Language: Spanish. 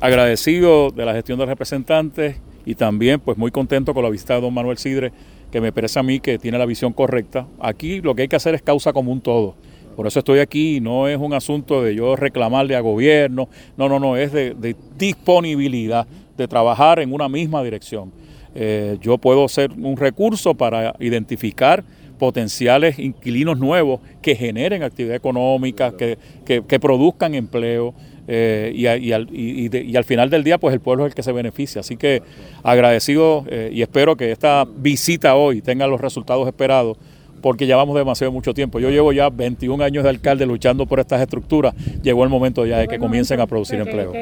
agradecido de la gestión de representantes y también pues muy contento con la visita de don Manuel Sidre, que me parece a mí que tiene la visión correcta. Aquí lo que hay que hacer es causa común todo. Por eso estoy aquí, no es un asunto de yo reclamarle a gobierno, no, no, no, es de, disponibilidad, de trabajar en una misma dirección. Eh, yo puedo ser un recurso para identificar potenciales inquilinos nuevos que generen actividad económica, que, que produzcan empleo. Eh, y, al, final del día pues el pueblo es el que se beneficia. Así que agradecido eh, y espero que esta visita hoy tenga los resultados esperados porque llevamos demasiado mucho tiempo. Yo llevo ya 21 años de alcalde luchando por estas estructuras. Llegó el momento ya de que comiencen a producir empleo.